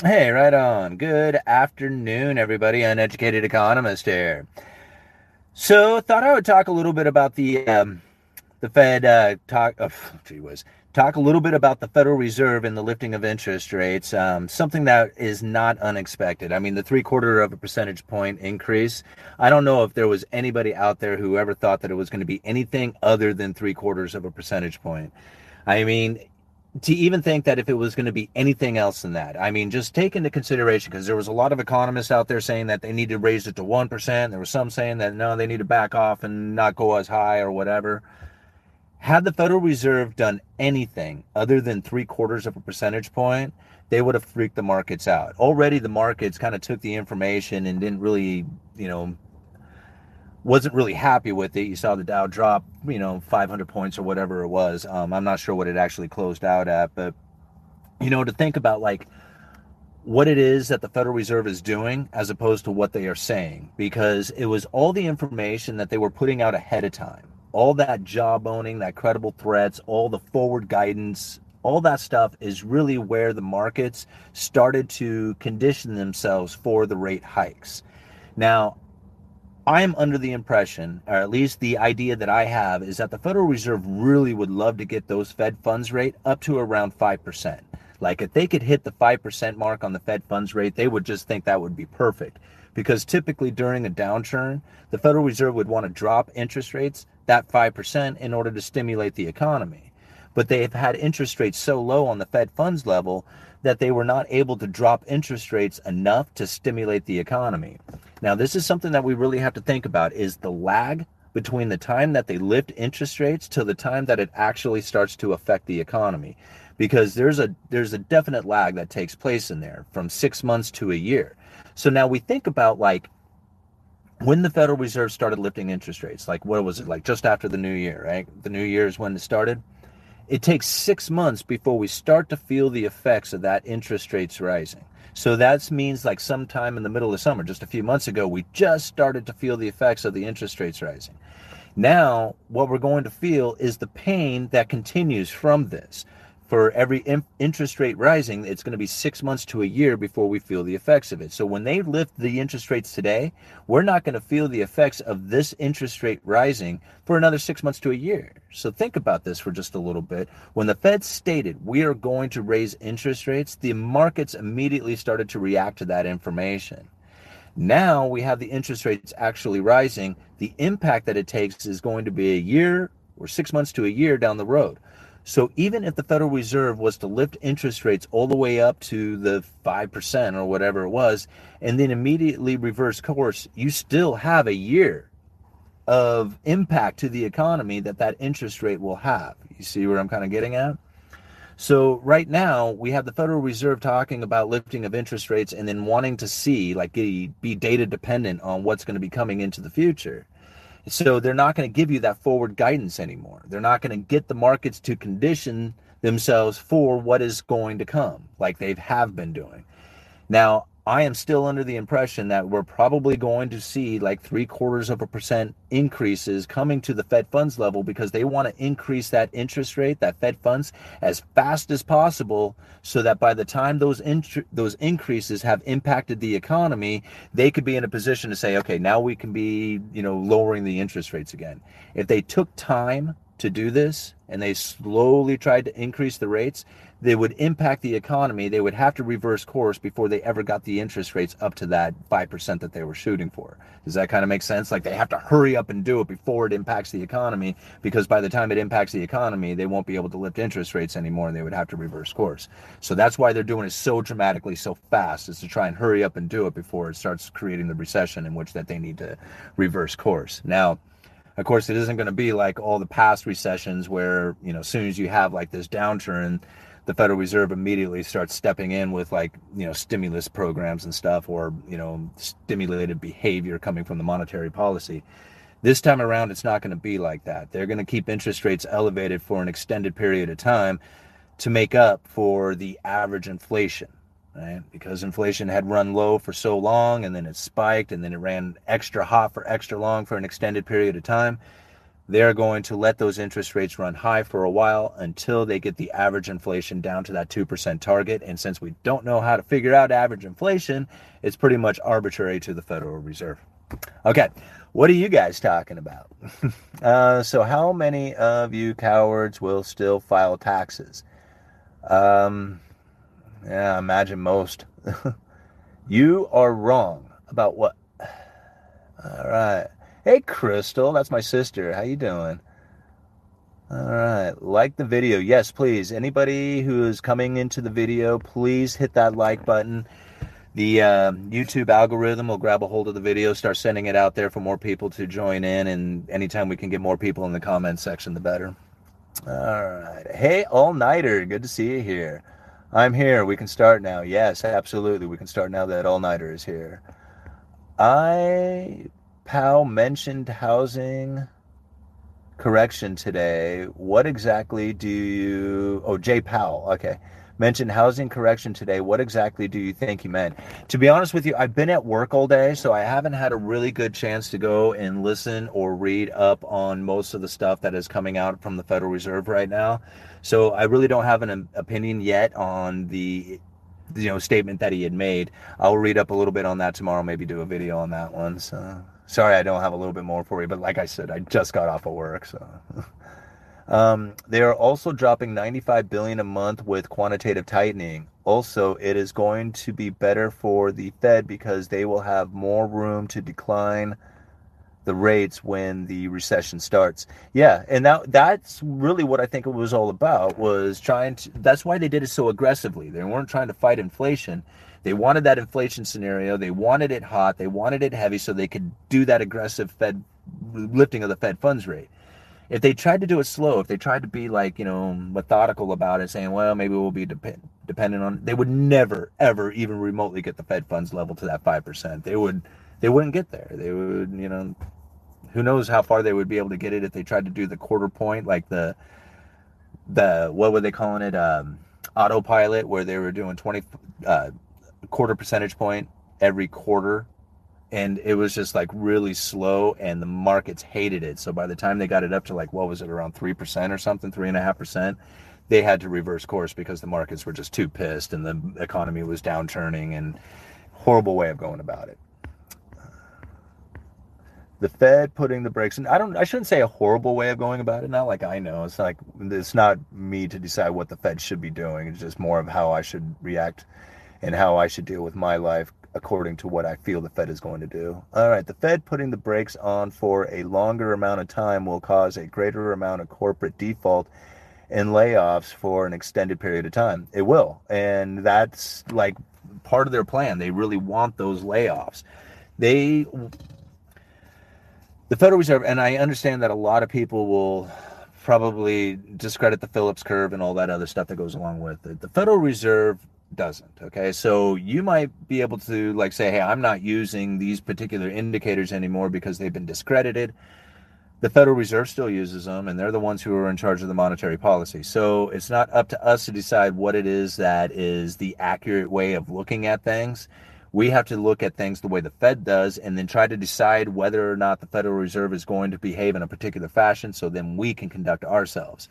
Hey, right on. Good afternoon, everybody. Uneducated economist here. So, thought I would talk a little bit about the um, the Fed. Uh, talk. Oh, gee whiz. Talk a little bit about the Federal Reserve and the lifting of interest rates. Um, something that is not unexpected. I mean, the three quarter of a percentage point increase. I don't know if there was anybody out there who ever thought that it was going to be anything other than three quarters of a percentage point. I mean, to even think that if it was going to be anything else than that. I mean, just take into consideration because there was a lot of economists out there saying that they need to raise it to 1%. There was some saying that no, they need to back off and not go as high or whatever. Had the Federal Reserve done anything other than three quarters of a percentage point, they would have freaked the markets out. Already, the markets kind of took the information and didn't really, you know, wasn't really happy with it. You saw the Dow drop, you know, 500 points or whatever it was. Um, I'm not sure what it actually closed out at, but you know, to think about like what it is that the Federal Reserve is doing as opposed to what they are saying, because it was all the information that they were putting out ahead of time, all that jawboning, that credible threats, all the forward guidance. All that stuff is really where the markets started to condition themselves for the rate hikes. Now, I'm under the impression, or at least the idea that I have, is that the Federal Reserve really would love to get those Fed funds rate up to around 5%. Like if they could hit the 5% mark on the Fed funds rate, they would just think that would be perfect. Because typically during a downturn, the Federal Reserve would want to drop interest rates that 5% in order to stimulate the economy. But they have had interest rates so low on the Fed funds level that they were not able to drop interest rates enough to stimulate the economy. Now, this is something that we really have to think about is the lag between the time that they lift interest rates to the time that it actually starts to affect the economy because there's a there's a definite lag that takes place in there from 6 months to a year. So now we think about like when the Federal Reserve started lifting interest rates, like what was it like just after the new year, right? The new year is when it started. It takes 6 months before we start to feel the effects of that interest rates rising. So that means like sometime in the middle of summer, just a few months ago, we just started to feel the effects of the interest rates rising. Now, what we're going to feel is the pain that continues from this for every interest rate rising, it's going to be six months to a year before we feel the effects of it. So when they lift the interest rates today, we're not going to feel the effects of this interest rate rising for another six months to a year. So think about this for just a little bit. When the Fed stated we are going to raise interest rates, the markets immediately started to react to that information. Now we have the interest rates actually rising. The impact that it takes is going to be a year or six months to a year down the road. So even if the Federal Reserve was to lift interest rates all the way up to the 5% or whatever it was, and then immediately reverse course, you still have a year of impact to the economy that that interest rate will have. You see where I'm kind of getting at? So right now we have the Federal Reserve talking about lifting of interest rates and then wanting to see like be data dependent on what's going to be coming into the future. So they're not going to give you that forward guidance anymore. They're not going to get the markets to condition themselves for what is going to come, like they have been doing. Now, I am still under the impression that we're probably going to see like three quarters of a percent increases coming to the Fed funds level because they want to increase that interest rate, that Fed funds, as fast as possible, so that by the time those int- those increases have impacted the economy, they could be in a position to say, okay, now we can be, you know, lowering the interest rates again. If they took time to do this and they slowly tried to increase the rates, they would impact the economy. They would have to reverse course before they ever got the interest rates up to that 5% that they were shooting for. Does that kind of make sense? Like they have to hurry up and do it before it impacts the economy because by the time it impacts the economy, they won't be able to lift interest rates anymore and they would have to reverse course. So that's why they're doing it so dramatically, so fast, is to try and hurry up and do it before it starts creating the recession in which that they need to reverse course. Now, of course, it isn't going to be like all the past recessions where, you know, as soon as you have like this downturn, the Federal Reserve immediately starts stepping in with like you know stimulus programs and stuff, or you know stimulated behavior coming from the monetary policy. This time around, it's not going to be like that. They're going to keep interest rates elevated for an extended period of time to make up for the average inflation, right? Because inflation had run low for so long and then it spiked and then it ran extra hot for extra long for an extended period of time they're going to let those interest rates run high for a while until they get the average inflation down to that 2% target. And since we don't know how to figure out average inflation, it's pretty much arbitrary to the Federal Reserve. Okay, what are you guys talking about? uh, so, how many of you cowards will still file taxes? Um, yeah, I imagine most. you are wrong about what? All right. Hey, Crystal, that's my sister. How you doing? All right, like the video. Yes, please. Anybody who is coming into the video, please hit that like button. The uh, YouTube algorithm will grab a hold of the video, start sending it out there for more people to join in, and anytime we can get more people in the comment section, the better. All right. Hey, all nighter. Good to see you here. I'm here. We can start now. Yes, absolutely. We can start now that all nighter is here. I Powell mentioned housing correction today. What exactly do you? Oh, Jay Powell. Okay. Mentioned housing correction today. What exactly do you think he meant? To be honest with you, I've been at work all day, so I haven't had a really good chance to go and listen or read up on most of the stuff that is coming out from the Federal Reserve right now. So I really don't have an um, opinion yet on the you know statement that he had made. I'll read up a little bit on that tomorrow, maybe do a video on that one. So sorry I don't have a little bit more for you, but like I said, I just got off of work, so. um, they are also dropping 95 billion a month with quantitative tightening. Also, it is going to be better for the Fed because they will have more room to decline the rates when the recession starts. Yeah, and that that's really what I think it was all about was trying to that's why they did it so aggressively. They weren't trying to fight inflation. They wanted that inflation scenario. They wanted it hot. They wanted it heavy so they could do that aggressive Fed lifting of the Fed funds rate. If they tried to do it slow, if they tried to be like, you know, methodical about it, saying, well, maybe we'll be depend- dependent on, they would never, ever even remotely get the Fed funds level to that 5%. They would, they wouldn't get there. They would, you know, who knows how far they would be able to get it if they tried to do the quarter point, like the, the, what were they calling it? Um, autopilot, where they were doing 20, uh, quarter percentage point every quarter and it was just like really slow and the markets hated it. So by the time they got it up to like what was it around 3% or something 3.5% they had to reverse course because the markets were just too pissed and the economy was downturning and horrible way of going about it. The fed putting the brakes and i don't i shouldn't say a horrible way of going about it not like i know. It's like it's not me to decide what the fed should be doing. It's just more of how i should react and how I should deal with my life according to what I feel the Fed is going to do. All right, the Fed putting the brakes on for a longer amount of time will cause a greater amount of corporate default and layoffs for an extended period of time. It will. And that's like part of their plan. They really want those layoffs. They the Federal Reserve and I understand that a lot of people will probably discredit the Phillips curve and all that other stuff that goes along with it. The Federal Reserve doesn't. Okay. So you might be able to like say, hey, I'm not using these particular indicators anymore because they've been discredited. The Federal Reserve still uses them, and they're the ones who are in charge of the monetary policy. So it's not up to us to decide what it is that is the accurate way of looking at things. We have to look at things the way the Fed does and then try to decide whether or not the Federal Reserve is going to behave in a particular fashion so then we can conduct ourselves.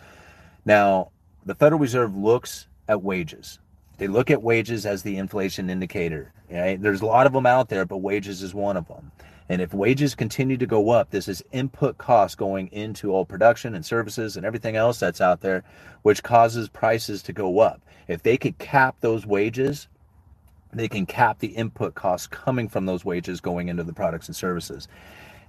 Now, the Federal Reserve looks at wages they look at wages as the inflation indicator. Right? There's a lot of them out there, but wages is one of them. And if wages continue to go up, this is input costs going into all production and services and everything else that's out there, which causes prices to go up. If they could cap those wages, they can cap the input costs coming from those wages going into the products and services.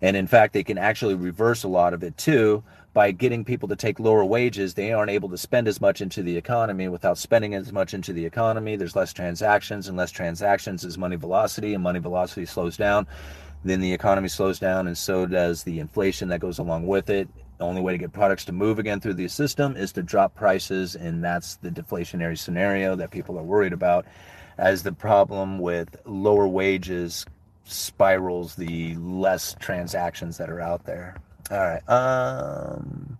And in fact, they can actually reverse a lot of it too by getting people to take lower wages. They aren't able to spend as much into the economy. Without spending as much into the economy, there's less transactions, and less transactions is money velocity, and money velocity slows down. Then the economy slows down, and so does the inflation that goes along with it. The only way to get products to move again through the system is to drop prices, and that's the deflationary scenario that people are worried about. As the problem with lower wages spirals the less transactions that are out there. All right. Um,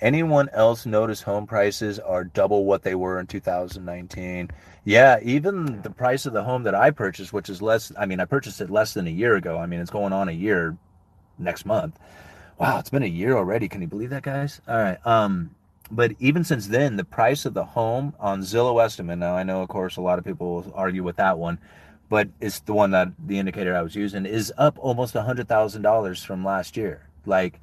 anyone else notice home prices are double what they were in 2019? Yeah, even the price of the home that I purchased, which is less, I mean, I purchased it less than a year ago. I mean, it's going on a year next month. Wow, it's been a year already. Can you believe that, guys? All right. Um, but even since then, the price of the home on Zillow estimate. Now, I know, of course, a lot of people will argue with that one, but it's the one that the indicator I was using is up almost a hundred thousand dollars from last year. Like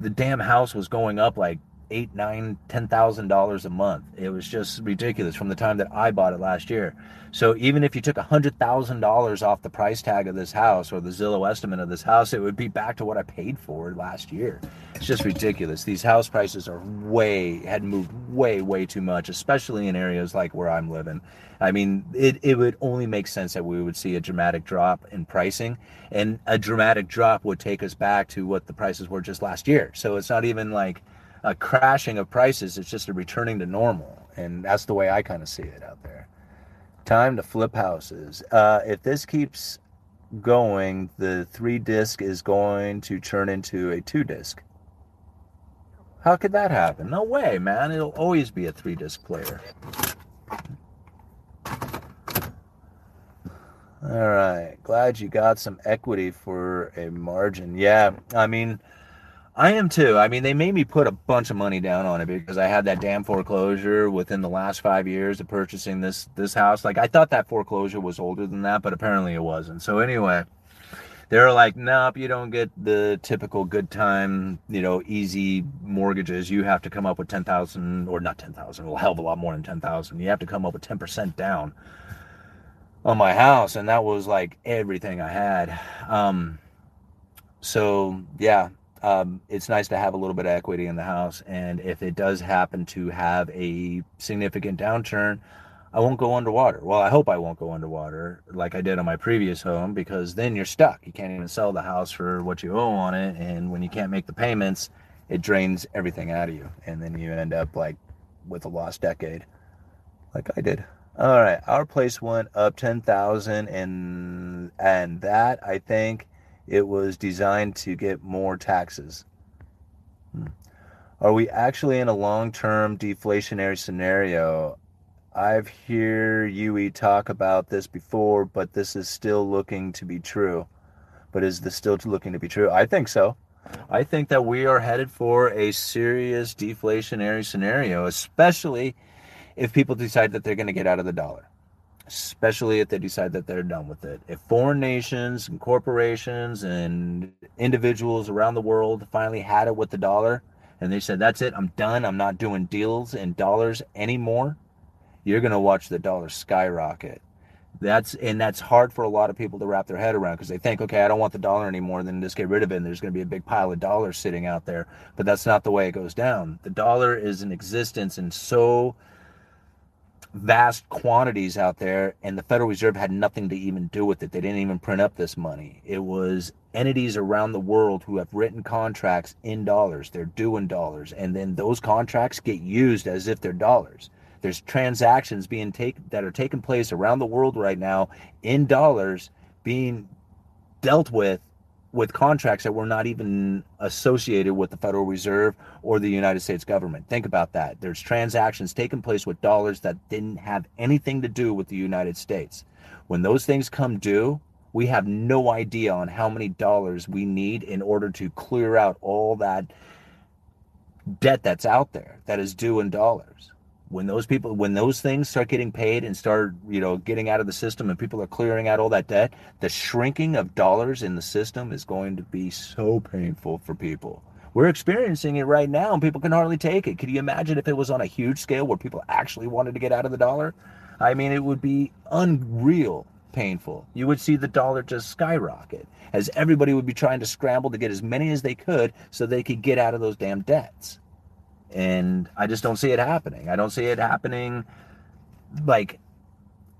the damn house was going up like eight, nine, ten thousand dollars a month. It was just ridiculous from the time that I bought it last year. So even if you took a hundred thousand dollars off the price tag of this house or the Zillow estimate of this house, it would be back to what I paid for last year. It's just ridiculous. These house prices are way had moved way, way too much, especially in areas like where I'm living. I mean, it, it would only make sense that we would see a dramatic drop in pricing, and a dramatic drop would take us back to what the prices were just last year. So it's not even like a crashing of prices. It's just a returning to normal, and that's the way I kind of see it out there. Time to flip houses. Uh, if this keeps going, the three disc is going to turn into a two disc. How could that happen? No way, man. It'll always be a three disc player. All right. Glad you got some equity for a margin. Yeah. I mean, I am too. I mean, they made me put a bunch of money down on it because I had that damn foreclosure within the last five years of purchasing this this house. Like I thought that foreclosure was older than that, but apparently it wasn't. So anyway, they're like, nope, you don't get the typical good time, you know, easy mortgages. You have to come up with ten thousand or not ten thousand, a hell of a lot more than ten thousand. You have to come up with ten percent down on my house, and that was like everything I had. Um, so yeah, um, it's nice to have a little bit of equity in the house. And if it does happen to have a significant downturn, I won't go underwater. Well, I hope I won't go underwater like I did on my previous home because then you're stuck. You can't even sell the house for what you owe on it. And when you can't make the payments, it drains everything out of you. And then you end up like with a lost decade, like I did. All right, our place went up 10,000 and and that I think it was designed to get more taxes. Hmm. Are we actually in a long-term deflationary scenario? I've heard Yui talk about this before, but this is still looking to be true. But is this still looking to be true? I think so. I think that we are headed for a serious deflationary scenario, especially if people decide that they're going to get out of the dollar especially if they decide that they're done with it. If foreign nations and corporations and individuals around the world finally had it with the dollar and they said, that's it, I'm done, I'm not doing deals in dollars anymore, you're going to watch the dollar skyrocket. That's and that's hard for a lot of people to wrap their head around because they think, okay, I don't want the dollar anymore, then just get rid of it. And there's going to be a big pile of dollars sitting out there, but that's not the way it goes down. The dollar is in existence and so vast quantities out there, and the Federal Reserve had nothing to even do with it. They didn't even print up this money. It was entities around the world who have written contracts in dollars. They're due in dollars, and then those contracts get used as if they're dollars. There's transactions being taken that are taking place around the world right now in dollars being dealt with with contracts that were not even associated with the Federal Reserve or the United States government. Think about that. There's transactions taking place with dollars that didn't have anything to do with the United States. When those things come due, we have no idea on how many dollars we need in order to clear out all that debt that's out there that is due in dollars when those people when those things start getting paid and start you know getting out of the system and people are clearing out all that debt the shrinking of dollars in the system is going to be so painful for people. We're experiencing it right now and people can hardly take it. Could you imagine if it was on a huge scale where people actually wanted to get out of the dollar? I mean it would be unreal painful. You would see the dollar just skyrocket as everybody would be trying to scramble to get as many as they could so they could get out of those damn debts and I just don't see it happening. I don't see it happening like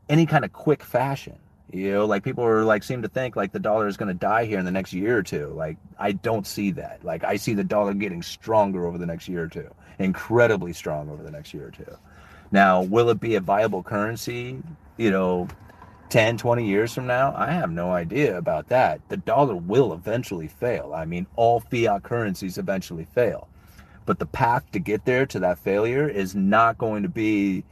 any kind of quick fashion. You know, like people are like seem to think like the dollar is going to die here in the next year or two. Like I don't see that. Like I see the dollar getting stronger over the next year or two, incredibly strong over the next year or two. Now, will it be a viable currency, you know, 10, 20 years from now? I have no idea about that. The dollar will eventually fail. I mean, all fiat currencies eventually fail. But the path to get there to that failure is not going to be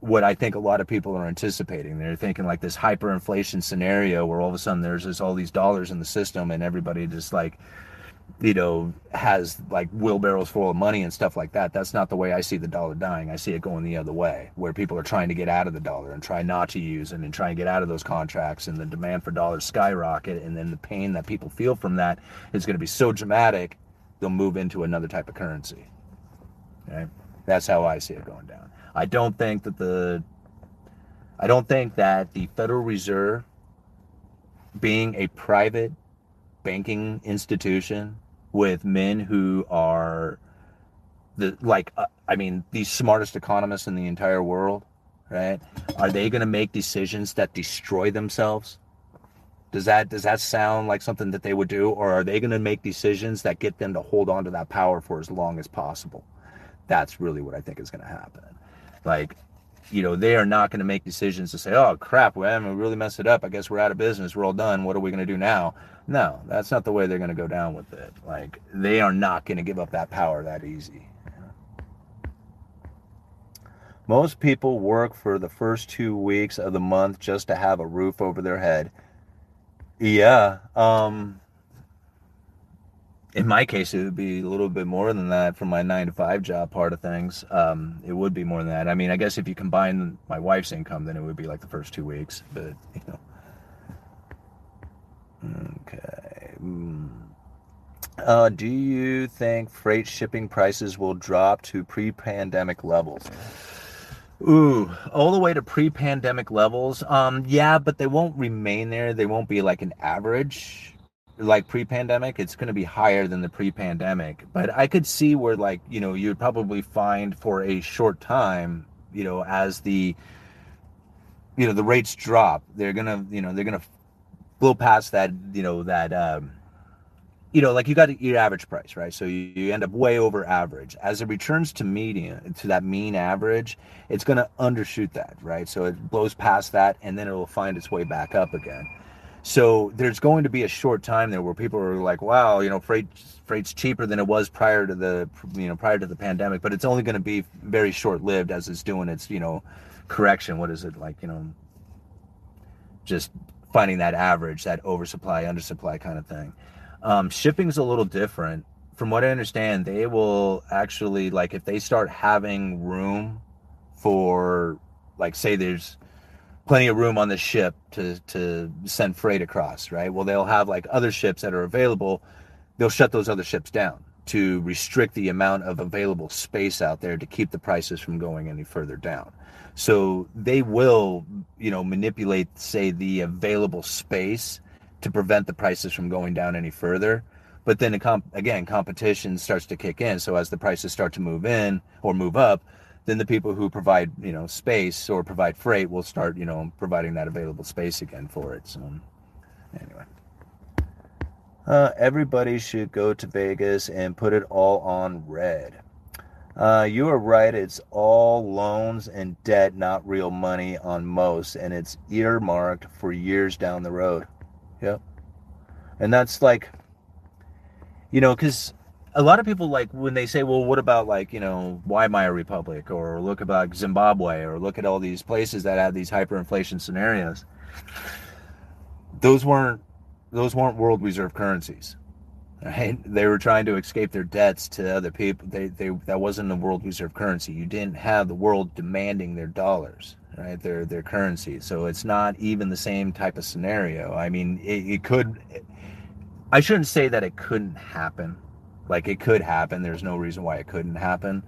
what I think a lot of people are anticipating. They're thinking like this hyperinflation scenario where all of a sudden there's just all these dollars in the system and everybody just like you know, has like wheelbarrows full of money and stuff like that. That's not the way I see the dollar dying. I see it going the other way, where people are trying to get out of the dollar and try not to use it and try and get out of those contracts, and the demand for dollars skyrocket, and then the pain that people feel from that is going to be so dramatic, they'll move into another type of currency. Okay, that's how I see it going down. I don't think that the, I don't think that the Federal Reserve, being a private banking institution with men who are the like uh, I mean the smartest economists in the entire world, right? Are they going to make decisions that destroy themselves? Does that does that sound like something that they would do or are they going to make decisions that get them to hold on to that power for as long as possible? That's really what I think is going to happen. Like you know, they are not going to make decisions to say, "Oh crap, we really messed it up. I guess we're out of business. We're all done. What are we going to do now?" No, that's not the way they're going to go down with it. Like they are not going to give up that power that easy. Most people work for the first two weeks of the month just to have a roof over their head. Yeah. Um, in my case, it would be a little bit more than that for my nine to five job part of things. Um, it would be more than that. I mean, I guess if you combine my wife's income, then it would be like the first two weeks. But you know, okay. Mm. Uh, do you think freight shipping prices will drop to pre-pandemic levels? Ooh, all the way to pre-pandemic levels. Um, yeah, but they won't remain there. They won't be like an average like pre-pandemic it's going to be higher than the pre-pandemic but i could see where like you know you'd probably find for a short time you know as the you know the rates drop they're to you know they're to blow past that you know that um you know like you got your average price right so you, you end up way over average as it returns to median to that mean average it's going to undershoot that right so it blows past that and then it will find its way back up again so there's going to be a short time there where people are like, "Wow, you know, freight freight's cheaper than it was prior to the you know prior to the pandemic," but it's only going to be very short lived as it's doing its you know correction. What is it like? You know, just finding that average, that oversupply, undersupply kind of thing. Um, shipping's a little different. From what I understand, they will actually like if they start having room for like say there's plenty of room on the ship to to send freight across, right? Well, they'll have like other ships that are available. They'll shut those other ships down to restrict the amount of available space out there to keep the prices from going any further down. So they will, you know, manipulate say the available space to prevent the prices from going down any further. But then again, competition starts to kick in. So as the prices start to move in or move up, then the people who provide you know space or provide freight will start you know providing that available space again for it. So anyway. Uh, everybody should go to vegas and put it all on red. Uh, you are right. It's all loans and debt not real money on most. And it's earmarked for years down the road yep and that's like you know because a lot of people like when they say, well, what about like, you know, Weimar Republic or look about Zimbabwe or look at all these places that had these hyperinflation scenarios. Those weren't those weren't world reserve currencies. Right? They were trying to escape their debts to other people. They, they that wasn't a world reserve currency. You didn't have the world demanding their dollars, right? Their their currency. So it's not even the same type of scenario. I mean, it, it could. I shouldn't say that it couldn't happen like it could happen. There's no reason why it couldn't happen.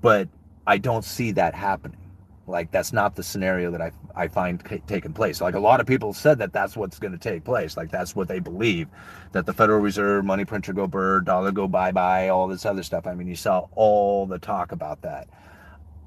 But I don't see that happening. Like that's not the scenario that I I find c- taking place. Like a lot of people said that that's what's going to take place. Like that's what they believe that the Federal Reserve, money printer go bird, dollar go bye bye, all this other stuff. I mean, you saw all the talk about that.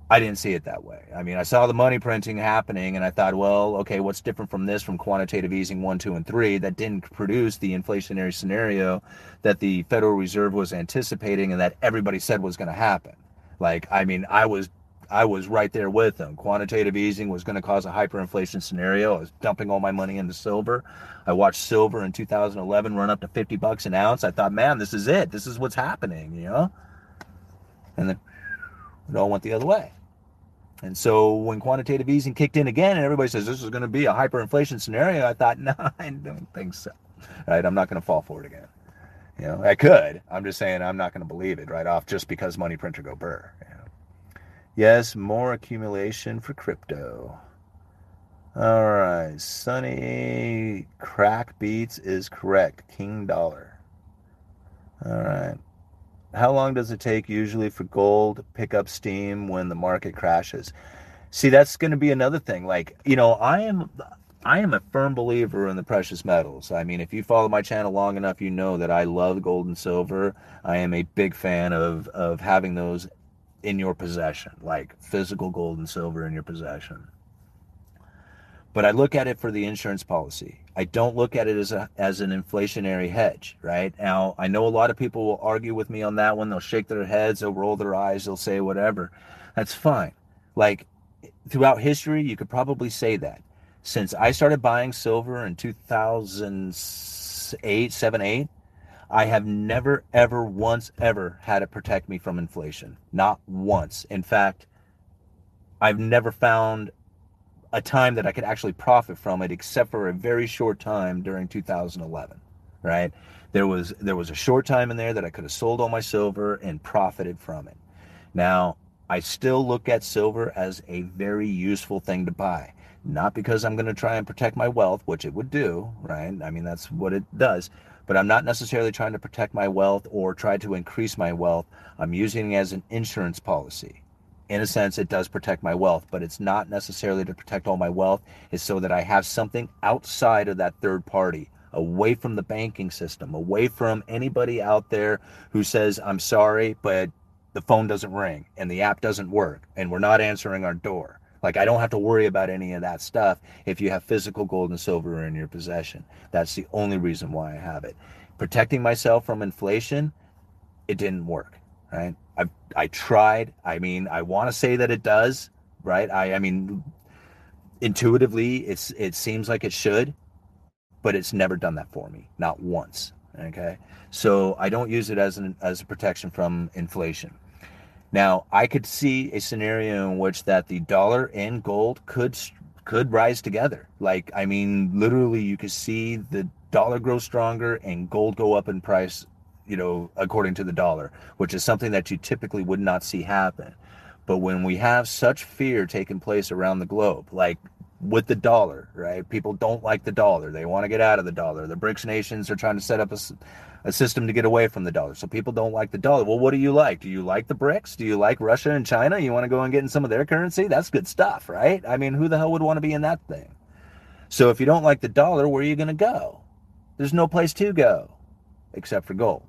I didn't see it that way. I mean, I saw the money printing happening and I thought, well, okay, what's different from this from quantitative easing one, two, and three that didn't produce the inflationary scenario that the Federal Reserve was anticipating and that everybody said was going to happen. Like, I mean, I was I was right there with them. Quantitative easing was going to cause a hyperinflation scenario. I was dumping all my money into silver. I watched silver in 2011 run up to 50 bucks an ounce. I thought, man, this is it. This is what's happening, you know? And then it all went the other way. And so when quantitative easing kicked in again and everybody says this is going to be a hyperinflation scenario, I thought, no, I don't think so. Right? I'm not going to fall for it again. You know, I could. I'm just saying I'm not going to believe it right off just because money printer go burr. You know? Yes, more accumulation for crypto. All right, Sunny Crack Beats is correct. King Dollar. All right. How long does it take usually for gold to pick up steam when the market crashes? See, that's going to be another thing. Like, you know, I am I am a firm believer in the precious metals. I mean, if you follow my channel long enough, you know that I love gold and silver. I am a big fan of of having those in your possession, like physical gold and silver in your possession. But I look at it for the insurance policy. I don't look at it as a as an inflationary hedge, right? Now, I know a lot of people will argue with me on that one. They'll shake their heads, they'll roll their eyes, they'll say whatever. That's fine. Like throughout history, you could probably say that since I started buying silver in 2008, 7, 8, I have never, ever, once, ever had it protect me from inflation. Not once. In fact, I've never found a time that I could actually profit from it, except for a very short time during 2011. Right? There was there was a short time in there that I could have sold all my silver and profited from it. Now, I still look at silver as a very useful thing to buy not because I'm going to try and protect my wealth, which it would do, right? I mean, that's what it does. But I'm not necessarily trying to protect my wealth or try to increase my wealth. I'm using it as an insurance policy. In a sense, it does protect my wealth, but it's not necessarily to protect all my wealth. It's so that I have something outside of that third party, away from the banking system, away from anybody out there who says, I'm sorry, but the phone doesn't ring and the app doesn't work and we're not answering our door like I don't have to worry about any of that stuff if you have physical gold and silver in your possession. That's the only reason why I have it. Protecting myself from inflation, it didn't work, right? I I tried. I mean, I want to say that it does, right? I I mean intuitively it's it seems like it should, but it's never done that for me, not once, okay? So I don't use it as an as a protection from inflation. Now, I could see a scenario in which that the dollar and gold could could rise together. Like, I mean, literally, you could see the dollar grow stronger and gold go up in price, you know, according to the dollar, which is something that you typically would not see happen. But when we have such fear taking place around the globe, like with the dollar, right? People don't like the dollar. They want to get out of the dollar. The BRICS nations are trying to set up a, a system to get away from the dollar. So people don't like the dollar. Well, what do you like? Do you like the BRICS? Do you like Russia and China? You want to go and get in some of their currency? That's good stuff, right? I mean, who the hell would want to be in that thing? So if you don't like the dollar, where are you going to go? There's no place to go except for gold.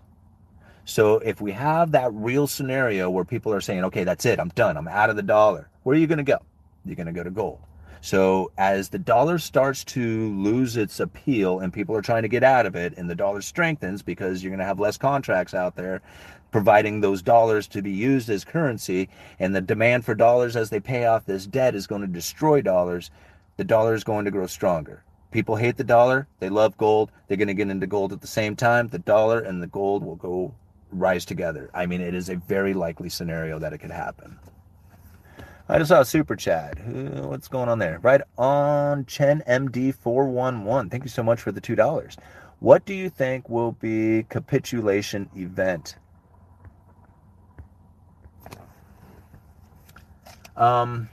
So if we have that real scenario where people are saying, okay, that's it, I'm done, I'm out of the dollar, where are you going to go? You're going to go to gold. So as the dollar starts to lose its appeal and people are trying to get out of it and the dollar strengthens because you're going to have less contracts out there providing those dollars to be used as currency and the demand for dollars as they pay off this debt is going to destroy dollars, the dollar is going to grow stronger. People hate the dollar, they love gold, they're going to get into gold at the same time. The dollar and the gold will go rise together. I mean, it is a very likely scenario that it could happen. I just saw a super chat. What's going on there? Right on Chen MD 411. Thank you so much for the $2. What do you think will be capitulation event? Um,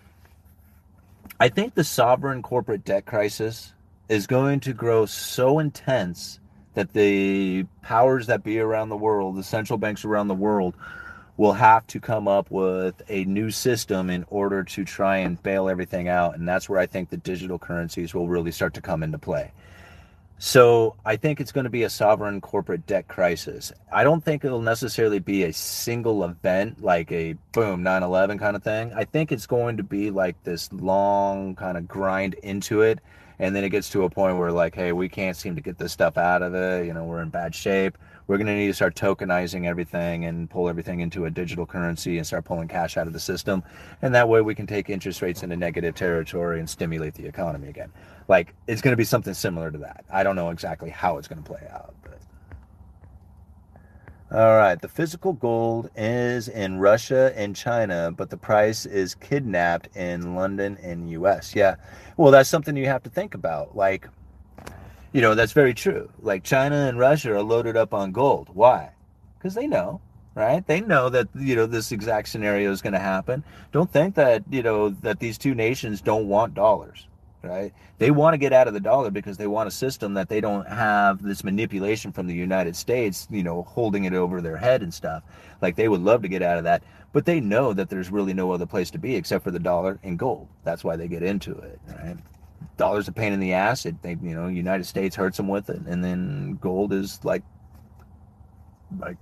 I think the sovereign corporate debt crisis is going to grow so intense that the powers that be around the world, the central banks around the world, will have to come up with a new system in order to try and bail everything out. And that's where I think the digital currencies will really start to come into play. So I think it's going to be a sovereign corporate debt crisis. I don't think it'll necessarily be a single event like a boom 9/11 kind of thing. I think it's going to be like this long kind of grind into it and then it gets to a point where like hey, we can't seem to get this stuff out of it, you know, we're in bad shape we're going to need to start tokenizing everything and pull everything into a digital currency and start pulling cash out of the system. And that way we can take interest rates into negative territory and stimulate the economy again. Like it's going to be something similar to that. I don't know exactly how it's going to play out, but. All right, the physical gold is in Russia and China, but the price is kidnapped in London and US. Yeah. Well, that's something you have to think about. Like you know, that's very true. Like China and Russia are loaded up on gold. Why? Because they know, right? They know that, you know, this exact scenario is going to happen. Don't think that, you know, that these two nations don't want dollars, right? They want to get out of the dollar because they want a system that they don't have this manipulation from the United States, you know, holding it over their head and stuff. Like they would love to get out of that, but they know that there's really no other place to be except for the dollar and gold. That's why they get into it, right? dollar's a pain in the ass. It, they, you know, United States hurts them with it, and then gold is like, like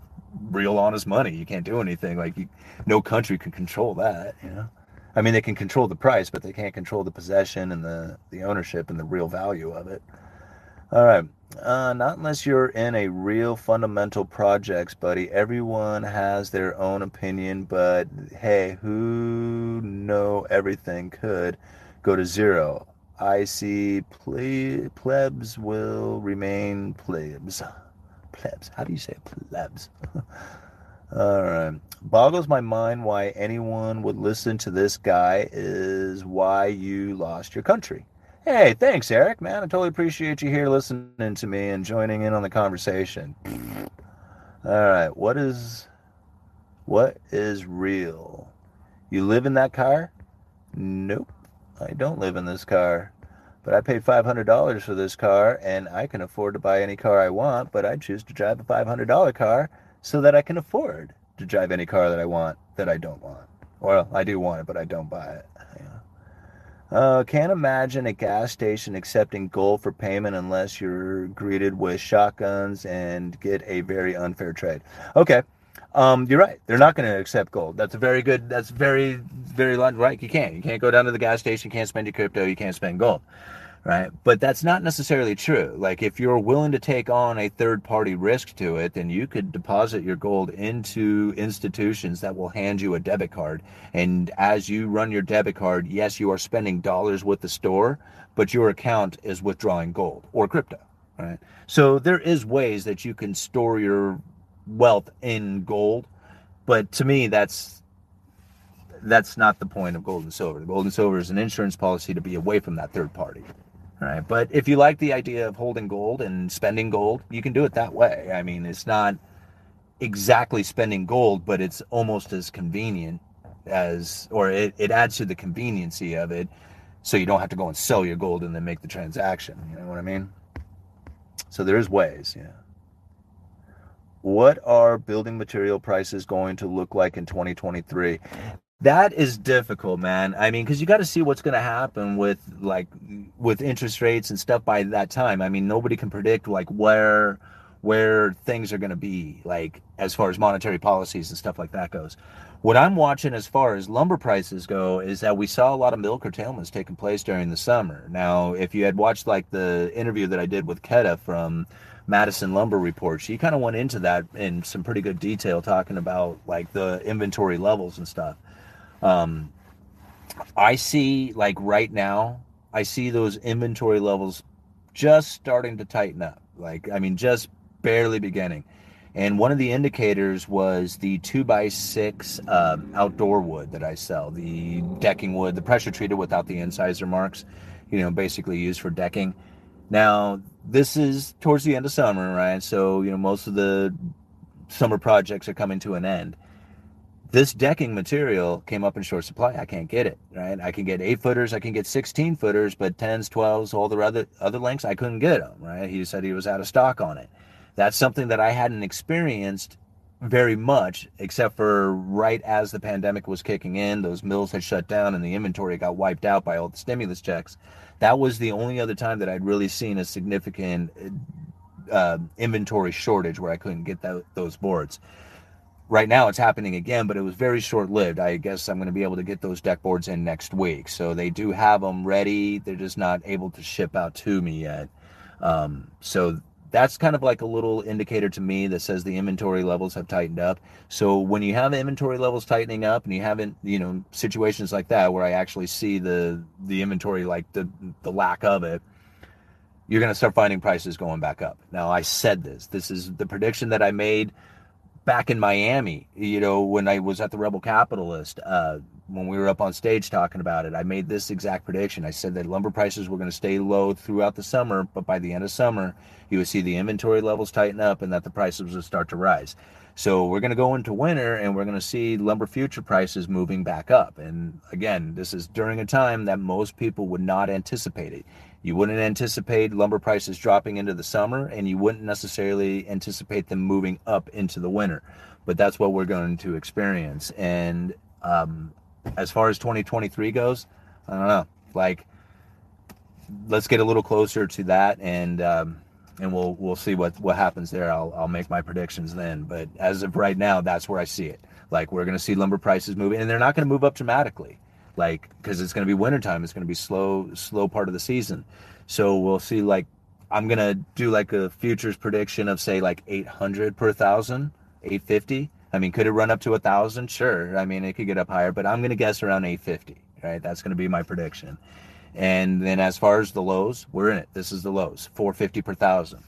real honest money. You can't do anything. Like, you, no country can control that. You know, I mean, they can control the price, but they can't control the possession and the the ownership and the real value of it. All right. Uh, not unless you're in a real fundamental projects, buddy. Everyone has their own opinion, but hey, who know everything could go to zero. I see ple- plebs will remain plebs. Plebs. How do you say plebs? All right. Boggles my mind why anyone would listen to this guy is why you lost your country. Hey, thanks, Eric. Man, I totally appreciate you here listening to me and joining in on the conversation. All right. What is what is real? You live in that car? Nope. I don't live in this car, but I paid $500 for this car and I can afford to buy any car I want, but I choose to drive a $500 car so that I can afford to drive any car that I want that I don't want. Well, I do want it, but I don't buy it. Uh, can't imagine a gas station accepting gold for payment unless you're greeted with shotguns and get a very unfair trade. Okay, um, you're right. They're not going to accept gold. That's a very good. That's very, very right. You can't. You can't go down to the gas station. You can't spend your crypto. You can't spend gold, right? But that's not necessarily true. Like if you're willing to take on a third-party risk to it, then you could deposit your gold into institutions that will hand you a debit card. And as you run your debit card, yes, you are spending dollars with the store, but your account is withdrawing gold or crypto, right? So there is ways that you can store your wealth in gold. But to me, that's that's not the point of gold and silver. Gold and silver is an insurance policy to be away from that third party. Right. But if you like the idea of holding gold and spending gold, you can do it that way. I mean, it's not exactly spending gold, but it's almost as convenient as, or it, it adds to the conveniency of it. So you don't have to go and sell your gold and then make the transaction. You know what I mean? So there's ways, yeah what are building material prices going to look like in 2023 that is difficult man i mean because you got to see what's going to happen with like with interest rates and stuff by that time i mean nobody can predict like where where things are going to be like as far as monetary policies and stuff like that goes what i'm watching as far as lumber prices go is that we saw a lot of mill curtailments taking place during the summer now if you had watched like the interview that i did with keta from Madison Lumber Report. She kind of went into that in some pretty good detail, talking about like the inventory levels and stuff. Um, I see like right now, I see those inventory levels just starting to tighten up. Like, I mean, just barely beginning. And one of the indicators was the two by six um, outdoor wood that I sell, the decking wood, the pressure treated without the incisor marks, you know, basically used for decking. Now, this is towards the end of summer, right? So, you know, most of the summer projects are coming to an end. This decking material came up in short supply. I can't get it, right? I can get eight footers, I can get 16 footers, but 10s, 12s, all the other, other lengths, I couldn't get them, right? He said he was out of stock on it. That's something that I hadn't experienced very much, except for right as the pandemic was kicking in, those mills had shut down and the inventory got wiped out by all the stimulus checks. That was the only other time that I'd really seen a significant uh, inventory shortage where I couldn't get that, those boards. Right now it's happening again, but it was very short lived. I guess I'm going to be able to get those deck boards in next week. So they do have them ready. They're just not able to ship out to me yet. Um, so that's kind of like a little indicator to me that says the inventory levels have tightened up. So when you have inventory levels tightening up and you haven't, you know, situations like that where I actually see the the inventory like the the lack of it, you're going to start finding prices going back up. Now I said this. This is the prediction that I made back in Miami, you know, when I was at the Rebel Capitalist, uh, when we were up on stage talking about it, I made this exact prediction. I said that lumber prices were going to stay low throughout the summer, but by the end of summer, you would see the inventory levels tighten up and that the prices would start to rise. So we're going to go into winter and we're going to see lumber future prices moving back up. And again, this is during a time that most people would not anticipate it. You wouldn't anticipate lumber prices dropping into the summer and you wouldn't necessarily anticipate them moving up into the winter. But that's what we're going to experience. And um, as far as 2023 goes, I don't know. Like, let's get a little closer to that, and um, and we'll we'll see what what happens there. I'll I'll make my predictions then. But as of right now, that's where I see it. Like, we're going to see lumber prices moving, and they're not going to move up dramatically. Like, because it's going to be wintertime. It's going to be slow slow part of the season. So we'll see. Like, I'm going to do like a futures prediction of say like 800 per thousand, 850 I mean, could it run up to a thousand? Sure. I mean, it could get up higher, but I'm going to guess around 850. Right, that's going to be my prediction. And then as far as the lows, we're in it. This is the lows, 450 per thousand.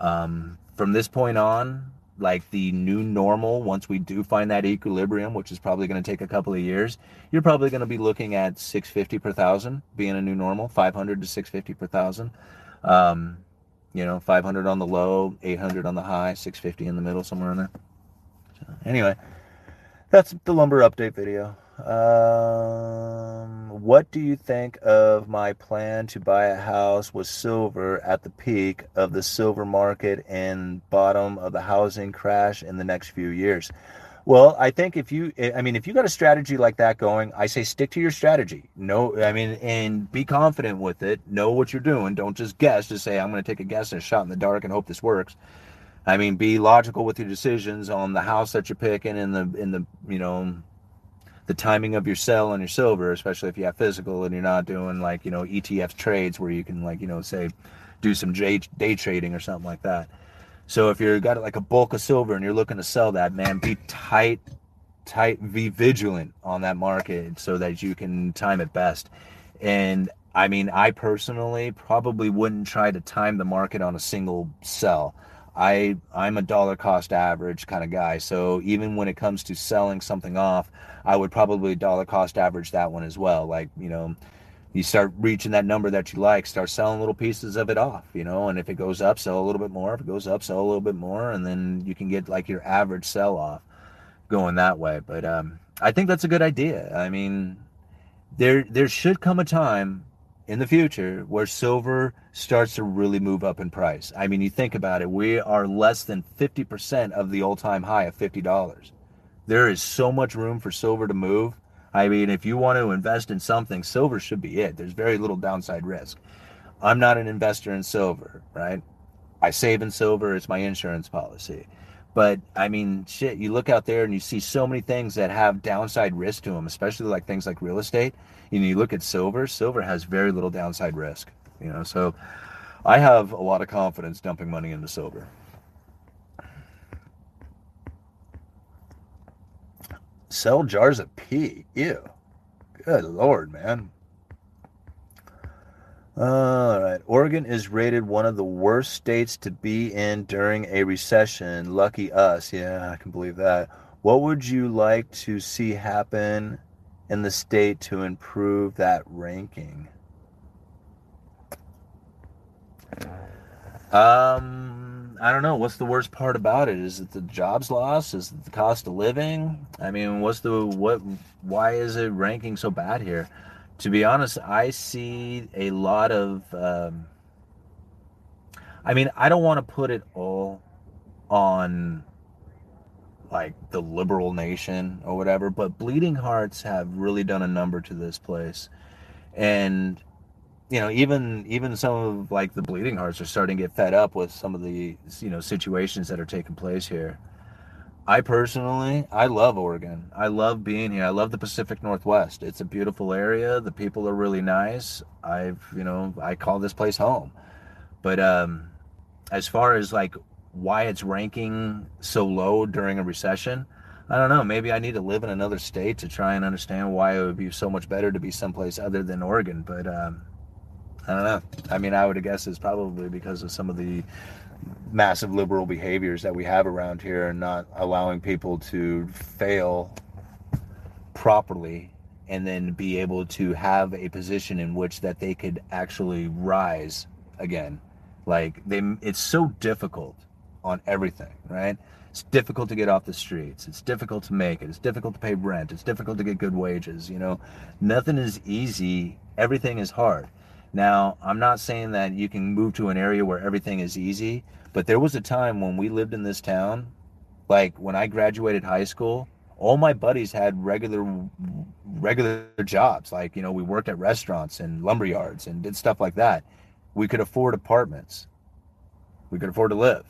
Um, from this point on, like the new normal, once we do find that equilibrium, which is probably going to take a couple of years, you're probably going to be looking at 650 per thousand being a new normal, 500 to 650 per thousand. Um, you know, 500 on the low, 800 on the high, 650 in the middle, somewhere in there. Anyway, that's the lumber update video. Um, what do you think of my plan to buy a house with silver at the peak of the silver market and bottom of the housing crash in the next few years? Well, I think if you, I mean, if you got a strategy like that going, I say stick to your strategy. No, I mean, and be confident with it. Know what you're doing. Don't just guess. Just say, I'm going to take a guess and a shot in the dark and hope this works. I mean, be logical with your decisions on the house that you're picking and the in the you know the timing of your sell and your silver, especially if you have physical and you're not doing like you know ETF trades where you can like you know say do some day, day trading or something like that. So if you've got like a bulk of silver and you're looking to sell that, man, be tight, tight, be vigilant on that market so that you can time it best. And I mean, I personally probably wouldn't try to time the market on a single sell. I I'm a dollar cost average kind of guy. So even when it comes to selling something off, I would probably dollar cost average that one as well. Like, you know, you start reaching that number that you like, start selling little pieces of it off, you know, and if it goes up, sell a little bit more. If it goes up, sell a little bit more, and then you can get like your average sell off going that way. But um I think that's a good idea. I mean, there there should come a time in the future where silver starts to really move up in price. I mean, you think about it, we are less than 50% of the all time high of $50. There is so much room for silver to move. I mean, if you want to invest in something, silver should be it. There's very little downside risk. I'm not an investor in silver, right? I save in silver, it's my insurance policy. But I mean, shit, you look out there and you see so many things that have downside risk to them, especially like things like real estate. You know, you look at silver, silver has very little downside risk, you know. So I have a lot of confidence dumping money into silver. Sell jars of pee. Ew. Good lord, man. All right. Oregon is rated one of the worst states to be in during a recession. Lucky us. Yeah, I can believe that. What would you like to see happen in the state to improve that ranking? Um, I don't know. What's the worst part about it? Is it the jobs loss? Is it the cost of living? I mean, what's the what? Why is it ranking so bad here? To be honest, I see a lot of. Um, I mean, I don't want to put it all on like the liberal nation or whatever, but Bleeding Hearts have really done a number to this place, and you know, even even some of like the Bleeding Hearts are starting to get fed up with some of the you know situations that are taking place here. I personally, I love Oregon. I love being here. I love the Pacific Northwest. It's a beautiful area. The people are really nice. I've, you know, I call this place home. But um, as far as like why it's ranking so low during a recession, I don't know. Maybe I need to live in another state to try and understand why it would be so much better to be someplace other than Oregon. But um, I don't know. I mean, I would guess it's probably because of some of the massive liberal behaviors that we have around here and not allowing people to fail properly and then be able to have a position in which that they could actually rise again. Like they it's so difficult on everything right? It's difficult to get off the streets. It's difficult to make it. It's difficult to pay rent. It's difficult to get good wages you know? Nothing is easy. Everything is hard now i'm not saying that you can move to an area where everything is easy but there was a time when we lived in this town like when i graduated high school all my buddies had regular regular jobs. Like you know we worked at restaurants and lumber yards and did stuff like that. We could afford apartments. We could afford to live.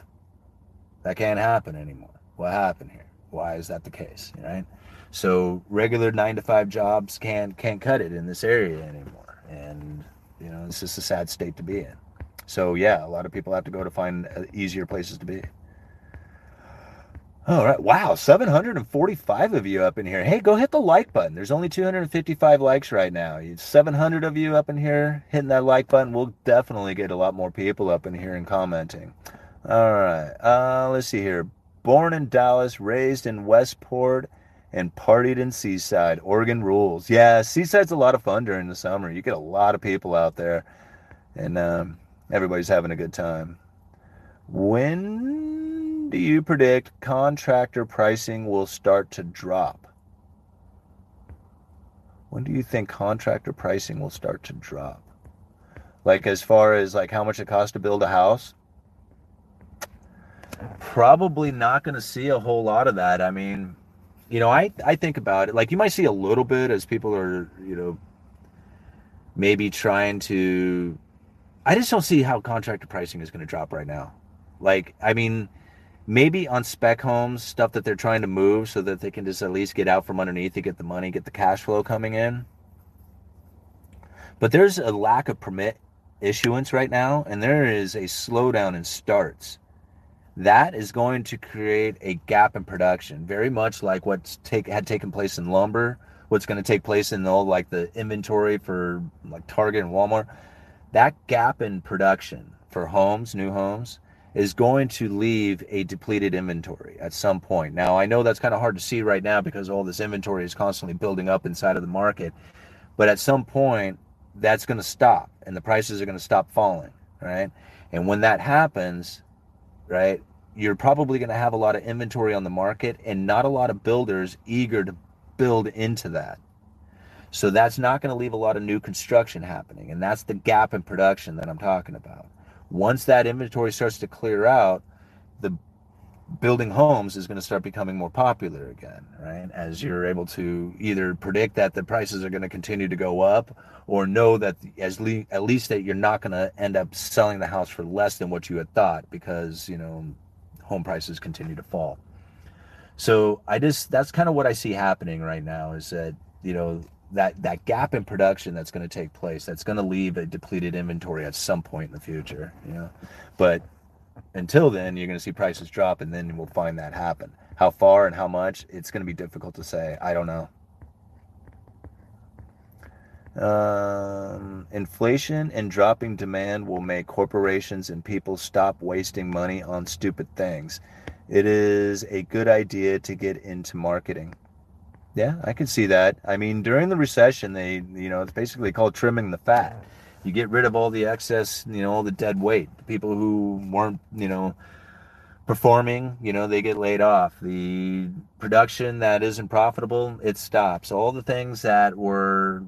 That can't happen anymore. What happened here? Why is that the case right? So regular nine to five jobs can't can't cut it in this area anymore. And you know it's just a sad state to be in so yeah a lot of people have to go to find uh, easier places to be all right. Wow. 745 of you up in here. Hey, go hit the like button. There's only 255 likes right now. 700 of you up in here hitting that like button. We'll definitely get a lot more people up in here and commenting. All right. Uh, let's see here. Born in Dallas, raised in Westport, and partied in Seaside. Oregon rules. Yeah, Seaside's a lot of fun during the summer. You get a lot of people out there, and um, everybody's having a good time. When do you predict contractor pricing will start to drop? When do you think contractor pricing will start to drop? Like as far as like how much it costs to build a house? Probably not going to see a whole lot of that. I mean, you know, I I think about it like you might see a little bit as people are, you know, maybe trying to I just don't see how contractor pricing is going to drop right now. Like, I mean, maybe on spec homes, stuff that they're trying to move so that they can just at least get out from underneath to get the money, get the cash flow coming in. But there's a lack of permit issuance right now, and there is a slowdown in starts. That is going to create a gap in production, very much like what's take had taken place in lumber, what's going to take place in all like the inventory for like Target and Walmart. That gap in production for homes, new homes, is going to leave a depleted inventory at some point. Now, I know that's kind of hard to see right now because all this inventory is constantly building up inside of the market, but at some point, that's going to stop and the prices are going to stop falling, right? And when that happens, right, you're probably going to have a lot of inventory on the market and not a lot of builders eager to build into that. So that's not going to leave a lot of new construction happening. And that's the gap in production that I'm talking about once that inventory starts to clear out, the building homes is going to start becoming more popular again, right? As you're able to either predict that the prices are going to continue to go up or know that as le- at least that you're not going to end up selling the house for less than what you had thought because, you know, home prices continue to fall. So I just that's kind of what I see happening right now is that, you know, that that gap in production that's going to take place that's going to leave a depleted inventory at some point in the future you know but until then you're going to see prices drop and then we'll find that happen. How far and how much it's going to be difficult to say. I don't know. Um, inflation and dropping demand will make corporations and people stop wasting money on stupid things. It is a good idea to get into marketing. Yeah, I can see that. I mean, during the recession, they, you know, it's basically called trimming the fat. You get rid of all the excess, you know, all the dead weight. The people who weren't, you know, performing, you know, they get laid off. The production that isn't profitable, it stops. All the things that were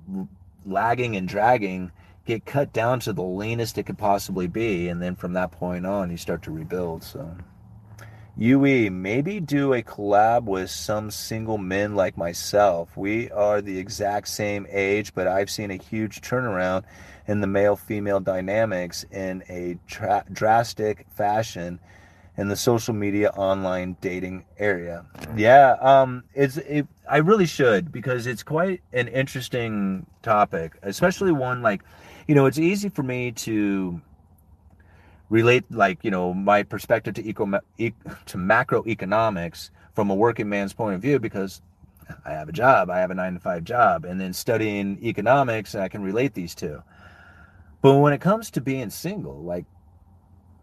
lagging and dragging get cut down to the leanest it could possibly be. And then from that point on, you start to rebuild. So. UE, maybe do a collab with some single men like myself. We are the exact same age, but I've seen a huge turnaround in the male female dynamics in a tra- drastic fashion in the social media online dating area. Yeah, um it's it, I really should because it's quite an interesting topic, especially one like you know, it's easy for me to relate like you know my perspective to eco to macroeconomics from a working man's point of view because I have a job, I have a nine to five job, and then studying economics, I can relate these two. But when it comes to being single, like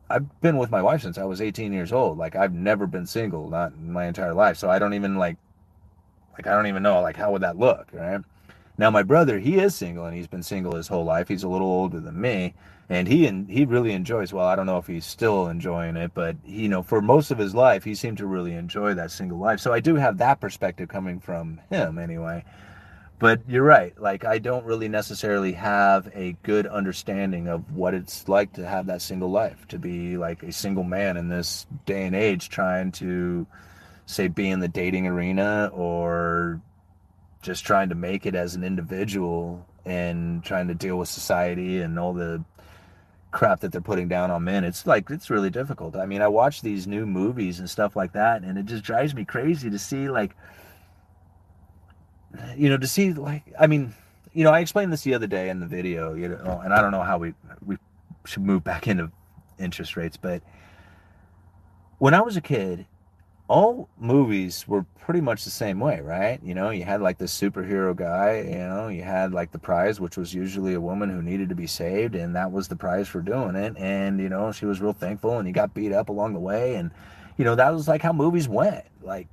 I've been with my wife since I was 18 years old. Like I've never been single, not in my entire life. So I don't even like, like I don't even know like how would that look, right? Now my brother, he is single and he's been single his whole life. He's a little older than me, and he and he really enjoys. Well, I don't know if he's still enjoying it, but you know, for most of his life, he seemed to really enjoy that single life. So I do have that perspective coming from him, anyway. But you're right. Like I don't really necessarily have a good understanding of what it's like to have that single life, to be like a single man in this day and age, trying to say be in the dating arena or just trying to make it as an individual and trying to deal with society and all the crap that they're putting down on men. It's like it's really difficult. I mean, I watch these new movies and stuff like that, and it just drives me crazy to see like you know, to see like, I mean, you know, I explained this the other day in the video, you know, and I don't know how we we should move back into interest rates, but when I was a kid, all movies were pretty much the same way, right? You know, you had like the superhero guy, you know, you had like the prize, which was usually a woman who needed to be saved, and that was the prize for doing it. And, you know, she was real thankful, and he got beat up along the way. And, you know, that was like how movies went. Like,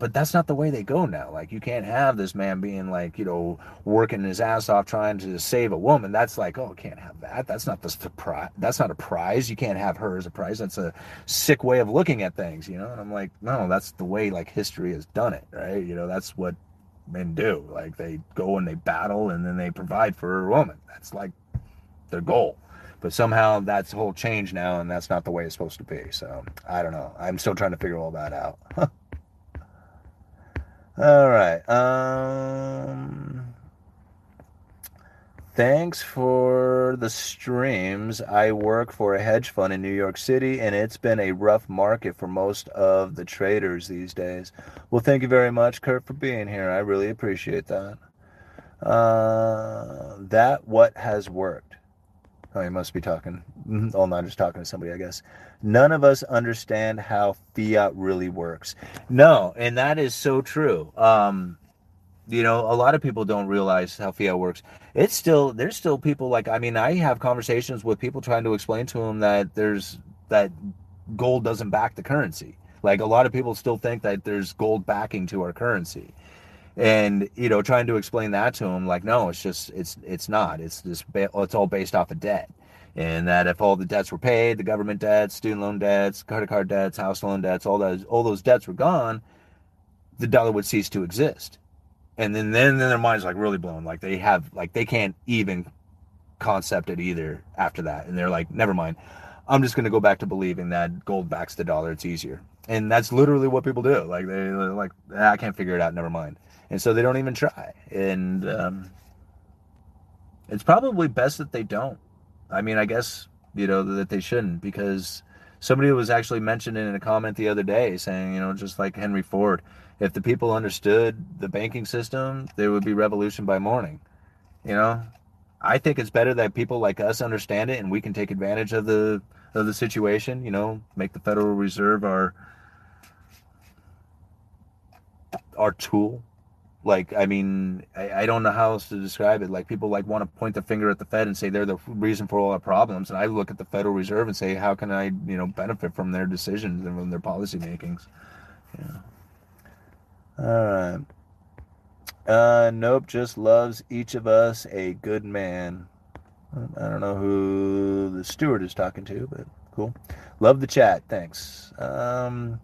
but that's not the way they go now. Like you can't have this man being like, you know, working his ass off trying to save a woman. That's like, oh, can't have that. That's not the prize. That's not a prize. You can't have her as a prize. That's a sick way of looking at things, you know. And I'm like, no, that's the way like history has done it, right? You know, that's what men do. Like they go and they battle and then they provide for a woman. That's like their goal. But somehow that's whole change now, and that's not the way it's supposed to be. So I don't know. I'm still trying to figure all that out. All right. Um, thanks for the streams. I work for a hedge fund in New York City, and it's been a rough market for most of the traders these days. Well, thank you very much, Kurt, for being here. I really appreciate that. Uh, that what has worked. Oh, he must be talking. Oh, not just talking to somebody, I guess. None of us understand how fiat really works. No, and that is so true. Um, you know, a lot of people don't realize how fiat works. It's still there's still people like I mean, I have conversations with people trying to explain to them that there's that gold doesn't back the currency. Like a lot of people still think that there's gold backing to our currency and you know trying to explain that to him like no it's just it's it's not. It's just it's all based off of debt. And that if all the debts were paid the government debts student loan debts credit card debts house loan debts all those all those debts were gone the dollar would cease to exist. And then then, then their mind's like really blown. Like they have like they can't even concept it either after that. And they're like never mind. I'm just going to go back to believing that gold backs the dollar. It's easier. And that's literally what people do. Like they like ah, i can't figure it out. Never mind and so they don't even try. And um, it's probably best that they don't. I mean, I guess you know that they shouldn't because somebody was actually mentioned in a comment the other day saying, you know, just like Henry Ford, if the people understood the banking system, there would be revolution by morning. You know, I think it's better that people like us understand it and we can take advantage of the of the situation. You know, make the Federal Reserve our our tool like i mean I, I, don't know how else to describe it. Like people like want to point the finger at the fed and say they're the reason for all our problems and i look at the federal reserve and say how can i you know benefit from their decisions and from their policy makings yeah. All right. Uh nope just loves each of us a good man. I don't know who the steward is talking to but cool. Love the chat. Thanks. Um